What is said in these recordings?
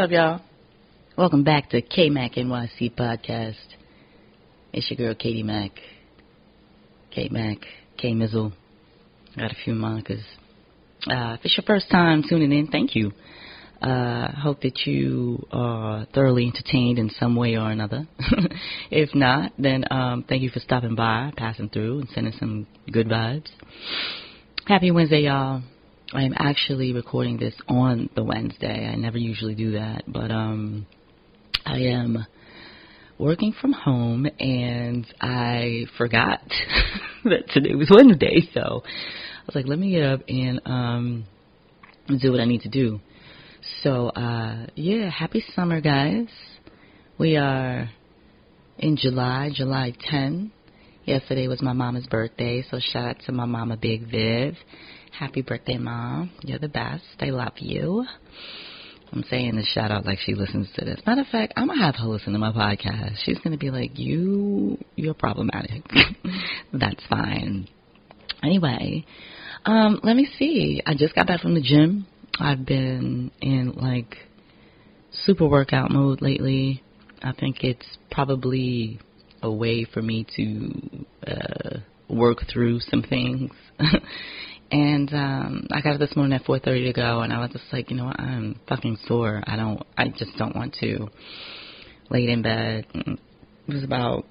Up, y'all? Welcome back to K Mac NYC podcast. It's your girl Katie Mac, K Mac, K Mizzle. I got a few monikers. Uh, if it's your first time tuning in, thank you. Uh, hope that you are thoroughly entertained in some way or another. if not, then um, thank you for stopping by, passing through, and sending some good vibes. Happy Wednesday, y'all. I am actually recording this on the Wednesday. I never usually do that, but um, I am working from home and I forgot that today was Wednesday, so I was like, let me get up and um, do what I need to do. So, uh, yeah, happy summer, guys. We are in July, July 10. Yesterday was my mama's birthday, so shout out to my mama, Big Viv. Happy birthday, Mom. You're the best. I love you. I'm saying this shout out like she listens to this. Matter of fact, I'm gonna have her listen to my podcast. She's gonna be like, "You, you're problematic." That's fine. Anyway, um, let me see. I just got back from the gym. I've been in like super workout mode lately. I think it's probably a way for me to uh, work through some things. and um I got up this morning at 4:30 to go, and I was just like, you know what, I'm fucking sore. I don't, I just don't want to. Laid in bed. It was about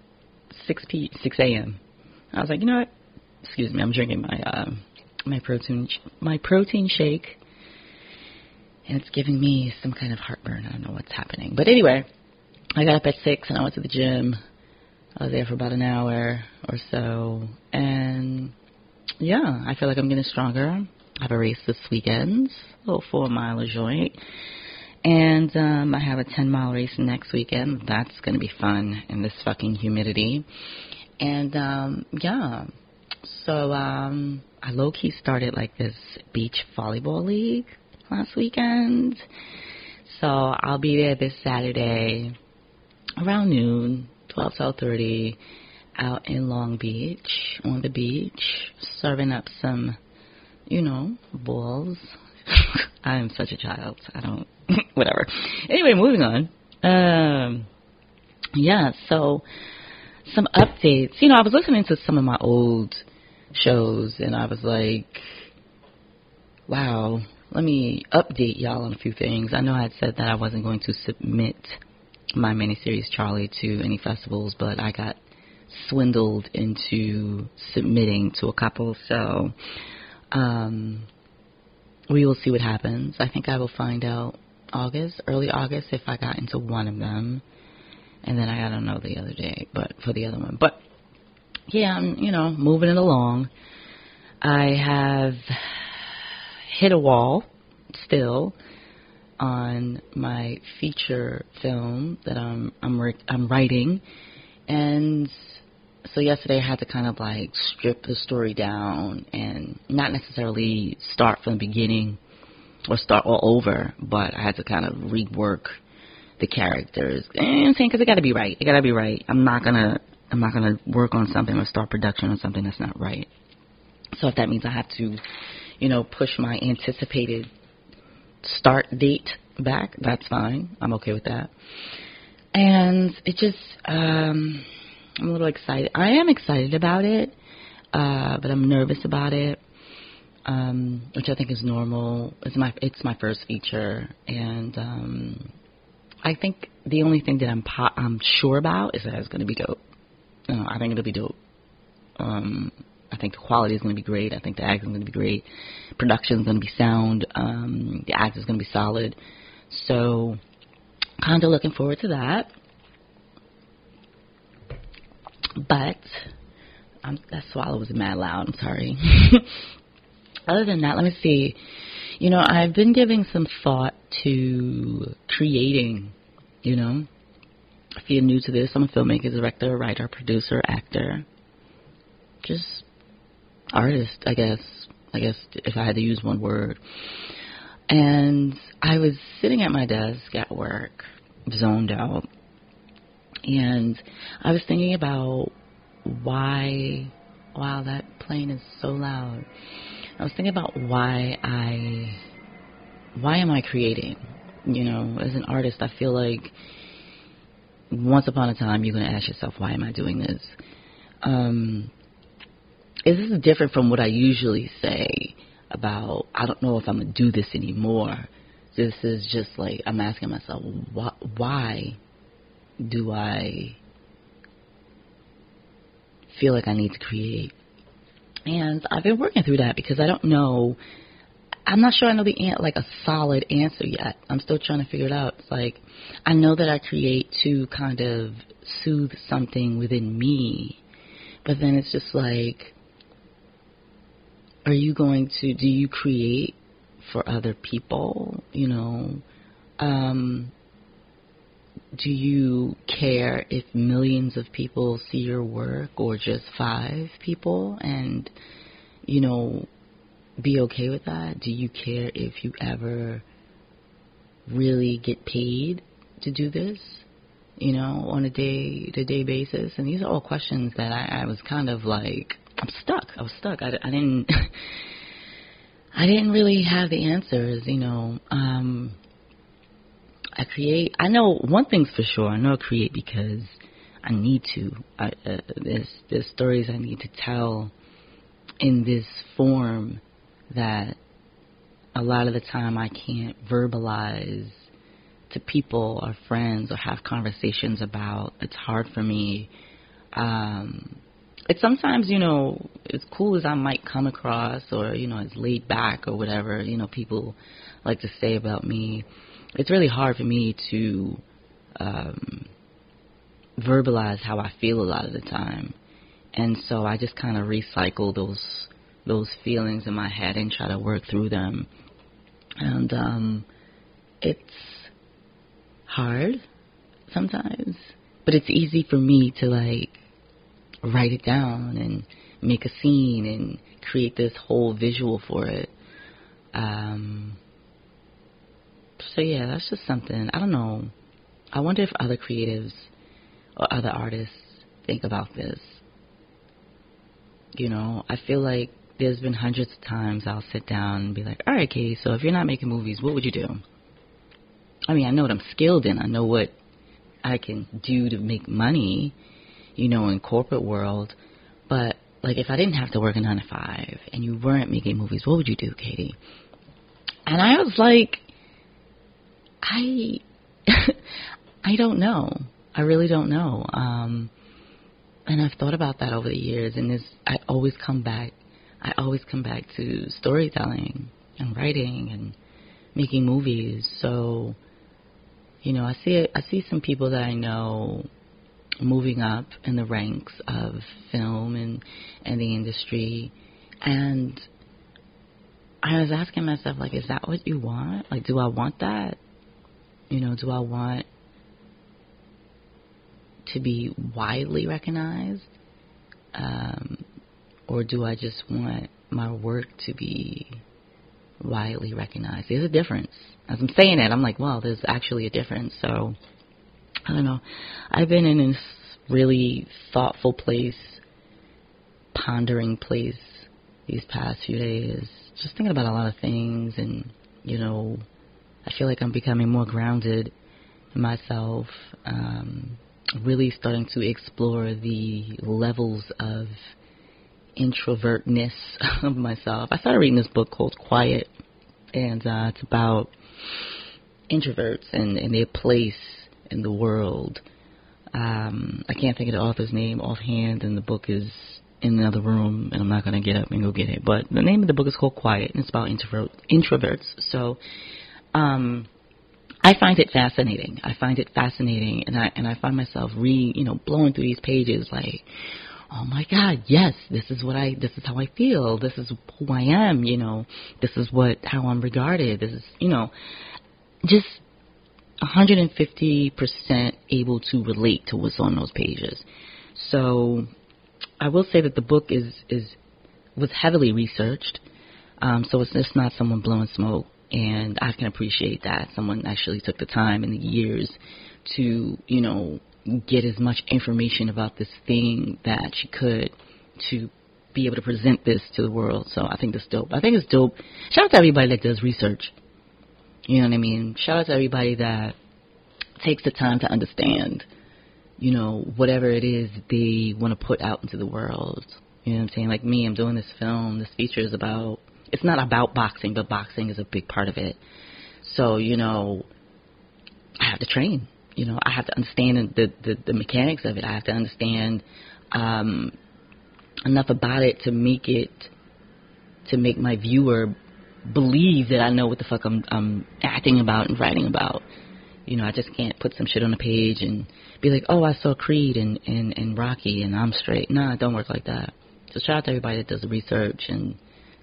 6 p 6 a.m. I was like, you know what? Excuse me, I'm drinking my uh, my protein my protein shake, and it's giving me some kind of heartburn. I don't know what's happening, but anyway, I got up at six and I went to the gym. I was there for about an hour or so, and yeah, I feel like I'm getting stronger. I have a race this weekend, a little four mile joint. And um, I have a 10 mile race next weekend. That's going to be fun in this fucking humidity. And um, yeah, so um, I low key started like this beach volleyball league last weekend. So I'll be there this Saturday around noon, 12 to 30 out in Long Beach on the beach, serving up some, you know, balls. I am such a child. I don't, whatever. Anyway, moving on. Um, yeah, so some updates. You know, I was listening to some of my old shows and I was like, wow, let me update y'all on a few things. I know I had said that I wasn't going to submit my miniseries Charlie to any festivals, but I got swindled into submitting to a couple. So um, we will see what happens. I think I will find out August, early August, if I got into one of them, and then I don't know the other day, but for the other one. But yeah, I'm you know moving it along. I have hit a wall still on my feature film that I'm I'm I'm writing, and so yesterday I had to kind of like strip the story down and not necessarily start from the beginning or start all over, but I had to kind of rework the characters. And saying because it got to be right. It got to be right. I'm not gonna I'm not gonna work on something or start production on something that's not right. So if that means I have to, you know, push my anticipated start date back, that's fine. I'm okay with that. And it just um I'm a little excited. I am excited about it, uh, but I'm nervous about it, um, which I think is normal. It's my it's my first feature, and um, I think the only thing that I'm po- I'm sure about is that it's going to be dope. Uh, I think it'll be dope. Um, I think the quality is going to be great. I think the acting is going to be great. Production is going to be sound. Um, the act is going to be solid. So, kind of looking forward to that. But um, that swallow was mad loud. I'm sorry. Other than that, let me see. You know, I've been giving some thought to creating. You know, if you're new to this, I'm a filmmaker, director, writer, producer, actor, just artist, I guess. I guess if I had to use one word. And I was sitting at my desk at work, zoned out, and I was thinking about why, wow, that plane is so loud. I was thinking about why I, why am I creating? You know, as an artist, I feel like once upon a time you're going to ask yourself, why am I doing this? Um, is this different from what I usually say about, I don't know if I'm to do this anymore? This is just like, I'm asking myself, why, why do I feel like I need to create? And I've been working through that because I don't know I'm not sure I know the like a solid answer yet. I'm still trying to figure it out. It's like I know that I create to kind of soothe something within me, but then it's just like, are you going to? Do you create for other people? You know, um, do you care if millions of people see your work or just five people? And you know, be okay with that? Do you care if you ever really get paid to do this? You know, on a day to day basis? And these are all questions that I, I was kind of like, I'm stuck. I was stuck. I, I didn't. I didn't really have the answers, you know. Um, I create. I know one thing's for sure. I know I create because I need to. I, uh, there's there's stories I need to tell in this form that a lot of the time I can't verbalize to people or friends or have conversations about. It's hard for me. Um, it's sometimes, you know, as cool as I might come across or, you know, as laid back or whatever, you know, people like to say about me, it's really hard for me to um, verbalize how I feel a lot of the time. And so I just kind of recycle those those feelings in my head and try to work through them. And um, it's hard sometimes, but it's easy for me to like write it down and make a scene and create this whole visual for it. Um, so yeah, that's just something. I don't know. I wonder if other creatives or other artists think about this. You know, I feel like there's been hundreds of times I'll sit down and be like, all right, Katie, so if you're not making movies, what would you do? I mean, I know what I'm skilled in. I know what I can do to make money, you know, in corporate world. But like, if I didn't have to work a nine to five and you weren't making movies, what would you do, Katie? And I was like, I, I don't know. I really don't know. Um, and I've thought about that over the years, and this I always come back I always come back to storytelling and writing and making movies. So, you know, I see I see some people that I know moving up in the ranks of film and and the industry, and I was asking myself, like, is that what you want? Like, do I want that? You know, do I want to be widely recognized? Um, or do I just want my work to be widely recognized? There's a difference. As I'm saying it, I'm like, well, there's actually a difference. So, I don't know. I've been in this really thoughtful place, pondering place these past few days, just thinking about a lot of things, and, you know, I feel like I'm becoming more grounded in myself. Um, really starting to explore the levels of introvertness of myself. I started reading this book called Quiet, and uh, it's about introverts and, and their place in the world. Um, I can't think of the author's name offhand, and the book is in another room, and I'm not going to get up and go get it. But the name of the book is called Quiet, and it's about introvert, introverts. So, um, I find it fascinating. I find it fascinating, and I and I find myself re, you know, blowing through these pages like, oh my God, yes, this is what I, this is how I feel. This is who I am. You know, this is what, how I'm regarded. This is, you know, just 150% able to relate to what's on those pages. So I will say that the book is, is, was heavily researched. Um, so it's just not someone blowing smoke. And I can appreciate that. Someone actually took the time and the years to, you know, get as much information about this thing that she could to be able to present this to the world. So I think that's dope. I think it's dope. Shout out to everybody that does research. You know what I mean? Shout out to everybody that takes the time to understand, you know, whatever it is they want to put out into the world. You know what I'm saying? Like me, I'm doing this film. This feature is about, it's not about boxing, but boxing is a big part of it. So, you know, I have to train. You know, I have to understand the, the, the mechanics of it. I have to understand um, enough about it to make it, to make my viewer believe that I know what the fuck I'm, I'm acting about and writing about. You know, I just can't put some shit on a page and be like, oh, I saw Creed and, and, and Rocky and I'm straight. Nah, it don't work like that. So shout out to everybody that does research and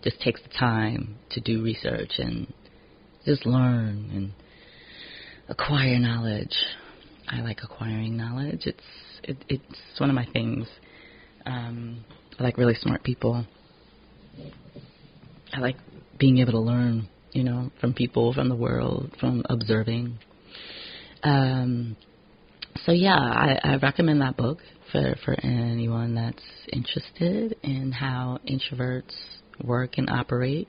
just takes the time to do research and just learn and acquire knowledge. I like acquiring knowledge. It's it, it's one of my things. Um, I like really smart people. I like being able to learn, you know, from people, from the world, from observing. Um, so yeah, I, I recommend that book for for anyone that's interested in how introverts work and operate.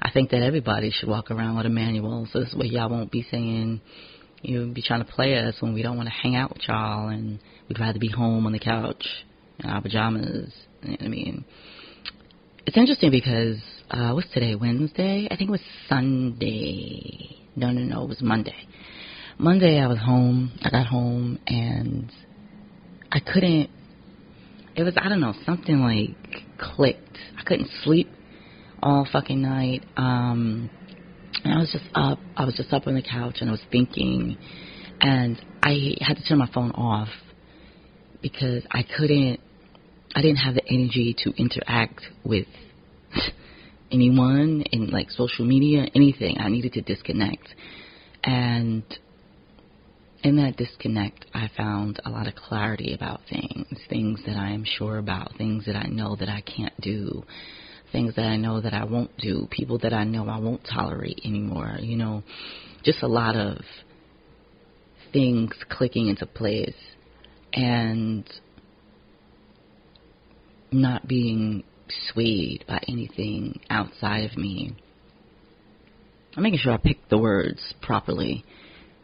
I think that everybody should walk around with a manual, so this way y'all won't be saying you know, be trying to play us when we don't want to hang out with y'all and we'd rather be home on the couch in our pajamas. I mean? It's interesting because uh what's today? Wednesday? I think it was Sunday. No, no, no, it was Monday. Monday I was home. I got home and I couldn't it was I don't know, something like clicked. I couldn't sleep all fucking night. Um and I was just up. I was just up on the couch and I was thinking and I had to turn my phone off because I couldn't I didn't have the energy to interact with anyone in like social media, anything. I needed to disconnect. And in that disconnect, I found a lot of clarity about things, things that I am sure about, things that I know that I can't do, things that I know that I won't do, people that I know I won't tolerate anymore, you know, just a lot of things clicking into place and not being swayed by anything outside of me. I'm making sure I pick the words properly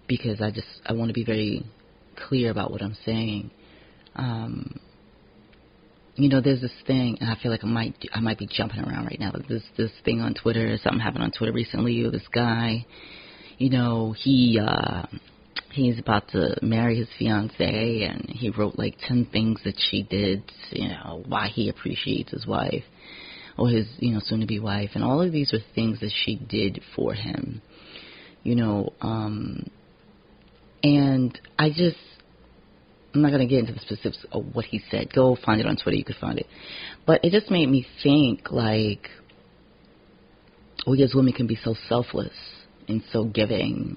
because I just I want to be very clear about what I'm saying. Um, you know, there's this thing, and I feel like I might I might be jumping around right now. But this this thing on Twitter, something happened on Twitter recently. This guy, you know, he uh, he's about to marry his fiance, and he wrote like ten things that she did, you know, why he appreciates his wife or his you know soon to be wife, and all of these are things that she did for him. You know, um, and I just, I'm not going to get into the specifics of what he said. Go find it on Twitter. You could find it. But it just made me think, like, we as women can be so selfless and so giving.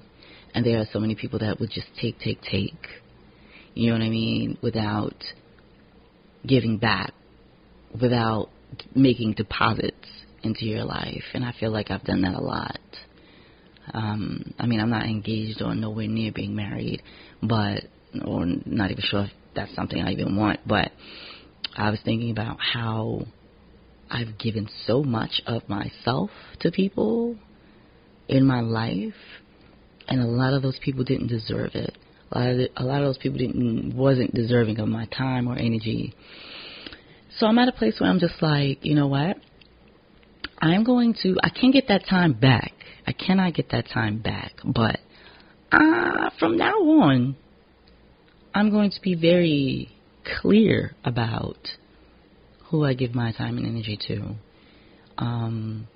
And there are so many people that would just take, take, take. You know what I mean? Without giving back, without making deposits into your life. And I feel like I've done that a lot. Um, I mean, I'm not engaged or nowhere near being married, but or not even sure if that's something I even want. But I was thinking about how I've given so much of myself to people in my life, and a lot of those people didn't deserve it. A lot of the, a lot of those people didn't wasn't deserving of my time or energy. So I'm at a place where I'm just like, you know what? I'm going to. I can't get that time back. I cannot get that time back. But uh, from now on, I'm going to be very clear about who I give my time and energy to. Um,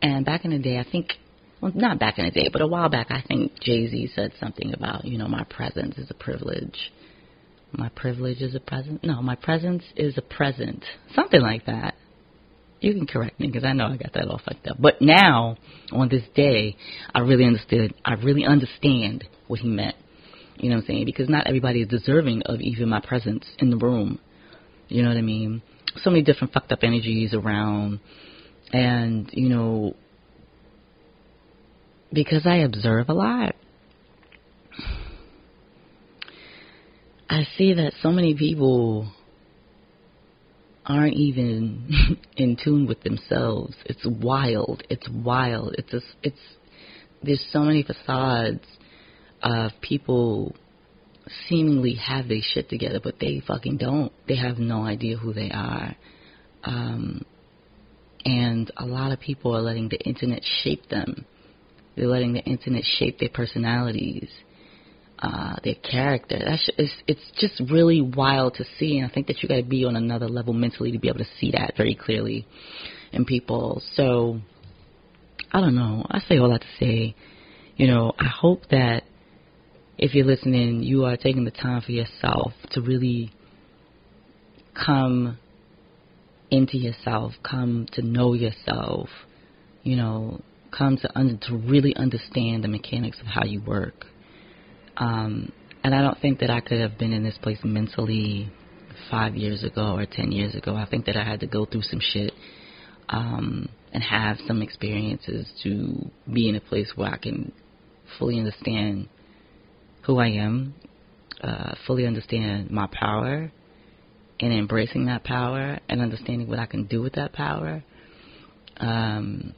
and back in the day, I think, well, not back in the day, but a while back, I think Jay Z said something about, you know, my presence is a privilege. My privilege is a present. No, my presence is a present. Something like that you can correct me because I know I got that all fucked up. But now, on this day, I really understood. I really understand what he meant. You know what I'm saying? Because not everybody is deserving of even my presence in the room. You know what I mean? So many different fucked up energies around, and you know, because I observe a lot. I see that so many people aren't even in tune with themselves. It's wild. It's wild. It's a, it's there's so many facades of people seemingly have their shit together, but they fucking don't. They have no idea who they are. Um, and a lot of people are letting the internet shape them. They're letting the internet shape their personalities, uh, their character. That's it's, it's just really wild to see, and I think that you got to be on another level mentally to be able to see that very clearly in people. So I don't know. I say all that to say, you know, I hope that if you're listening, you are taking the time for yourself to really come into yourself, come to know yourself, you know, come to to really understand the mechanics of how you work. Um, and I don't think that I could have been in this place mentally five years ago or ten years ago. I think that I had to go through some shit um, and have some experiences to be in a place where I can fully understand who I am, uh, fully understand my power, and embracing that power and understanding what I can do with that power. Um,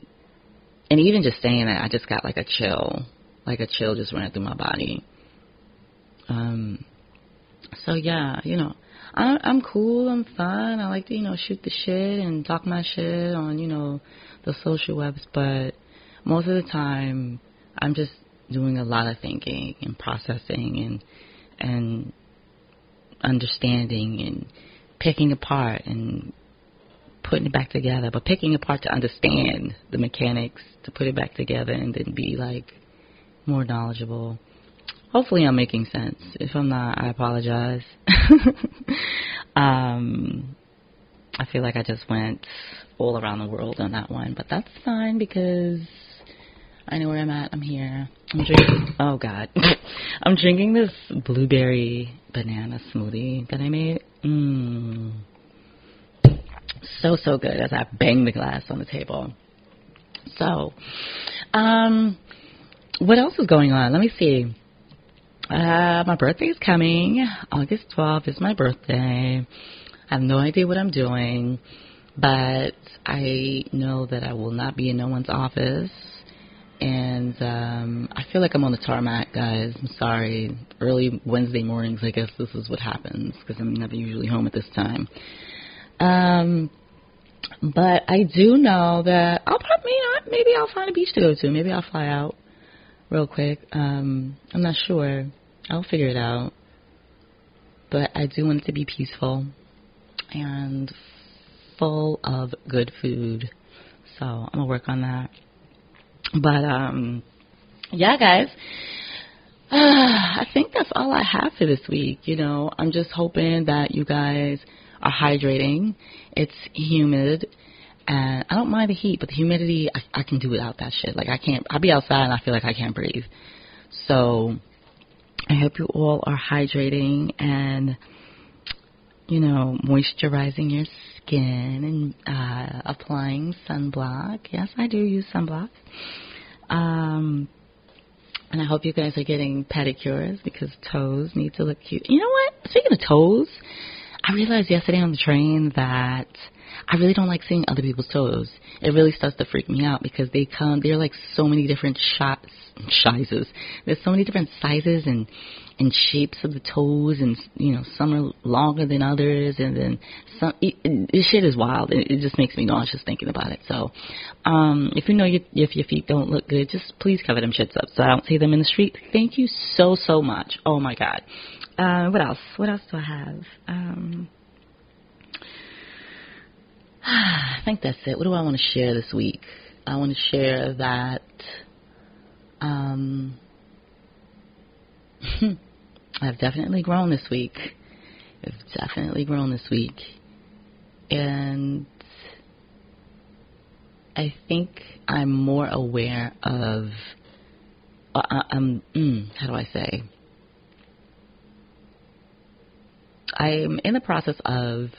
and even just saying that, I just got like a chill, like a chill just running through my body. Um, so yeah, you know, I, I'm cool, I'm fine. I like to, you know, shoot the shit and talk my shit on, you know, the social webs, but most of the time, I'm just doing a lot of thinking and processing and and understanding and picking apart and putting it back together, but picking apart to understand the mechanics, to put it back together and then be like more knowledgeable. Hopefully I'm making sense. If I'm not, I apologize. um I feel like I just went all around the world on that one, but that's fine because I know where I'm at. I'm here. I'm drinking. Oh God, I'm drinking this blueberry banana smoothie that I made. Mmm, so so good. As I bang the glass on the table. So, um, what else is going on? Let me see. Uh, my birthday is coming. August 12th is my birthday. I have no idea what I'm doing, but I know that I will not be in no one's office and um, I feel like I'm on the tarmac, guys. I'm sorry. Early Wednesday mornings, I guess this is what happens because I'm never usually home at this time. Um, but I do know that I'll probably, maybe I'll find a beach to go to. Maybe I'll fly out real quick. Um, I'm not sure. I'll figure it out. But I do want it to be peaceful and full of good food. So I'm gonna work on that. But um, yeah, guys. Uh, I think that's all I have for this week. You know, I'm just hoping that you guys are hydrating. It's humid, and I don't mind the heat, but the humidity, I, I can do without that shit. Like I can't. I'll be outside and I feel like I can't breathe. So I hope you all are hydrating and you know moisturizing your skin and uh, applying sunblock. Yes, I do use sunblock. Um, and I hope you guys are getting pedicures because toes need to look cute. You know what? Speaking of toes, I realized yesterday on the train that I really don't like seeing other people's toes. It really starts to freak me out because they come, they're like so many different shots, sizes. There's so many different sizes and and shapes of the toes, and you know some are longer than others, and then some. This shit is wild. It, it just makes me nauseous thinking about it. So, um, if you know your, if your feet don't look good, just please cover them shits up so I don't see them in the street. Thank you so so much. Oh my god. Uh, what else? What else do I have? Um, I think that's it. What do I want to share this week? I want to share that um, I've definitely grown this week. I've definitely grown this week. And I think I'm more aware of. Uh, uh I'm. Mm, how do I say? I'm in the process of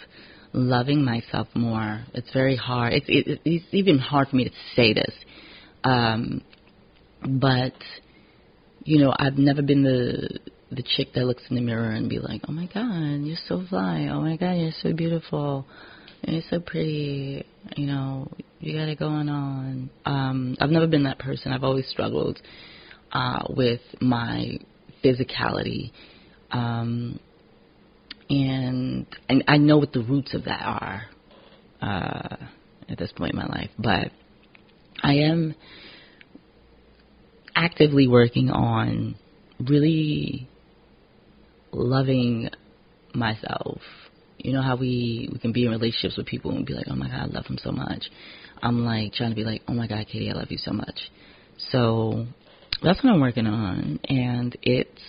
loving myself more. It's very hard. It's it, it's even hard for me to say this, um, but you know, I've never been the the chick that looks in the mirror and be like, "Oh my God, you're so fly. Oh my God, you're so beautiful. You're so pretty. You know, You got it going on. Um, I've never been that person. I've always struggled uh, with my physicality. Um, and and I know what the roots of that are uh, at this point in my life, but I am actively working on really loving myself. You know how we we can be in relationships with people and be like, oh my god, I love him so much. I'm like trying to be like, oh my god, Katie, I love you so much. So that's what I'm working on, and it's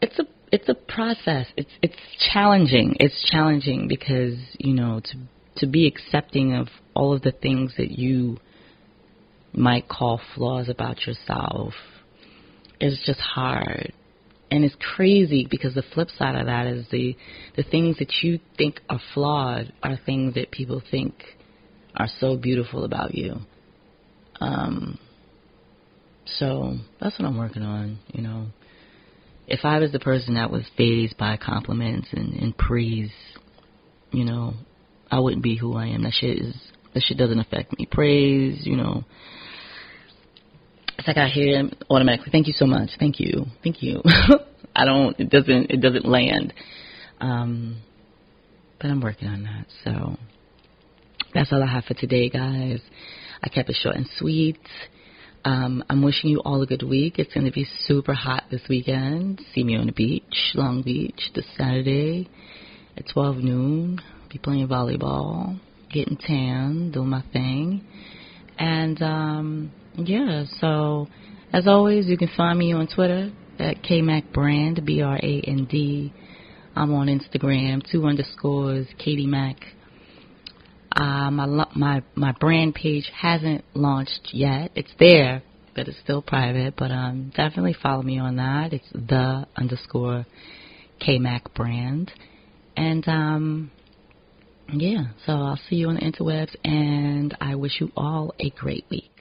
it's a it's a process. It's it's challenging. It's challenging because you know to to be accepting of all of the things that you might call flaws about yourself is just hard. And it's crazy because the flip side of that is the the things that you think are flawed are things that people think are so beautiful about you. Um, so that's what I'm working on, you know. If I was the person that was fazed by compliments and, and praise, you know, I wouldn't be who I am. That shit is that shit doesn't affect me. Praise, you know. It's like I hear it automatically, thank you so much, thank you, thank you. I don't it doesn't it doesn't land. Um but I'm working on that, so that's all I have for today, guys. I kept it short and sweet. Um, I'm wishing you all a good week. It's going to be super hot this weekend. See me on the beach, Long Beach, this Saturday at 12 noon. Be playing volleyball, getting tan, doing my thing. And, um, yeah, so as always, you can find me on Twitter at KMacBrand, B-R-A-N-D. I'm on Instagram, two underscores, Katie Mac. Uh, my my my brand page hasn't launched yet. It's there, but it's still private. But um, definitely follow me on that. It's the underscore KMac brand, and um, yeah. So I'll see you on the interwebs, and I wish you all a great week.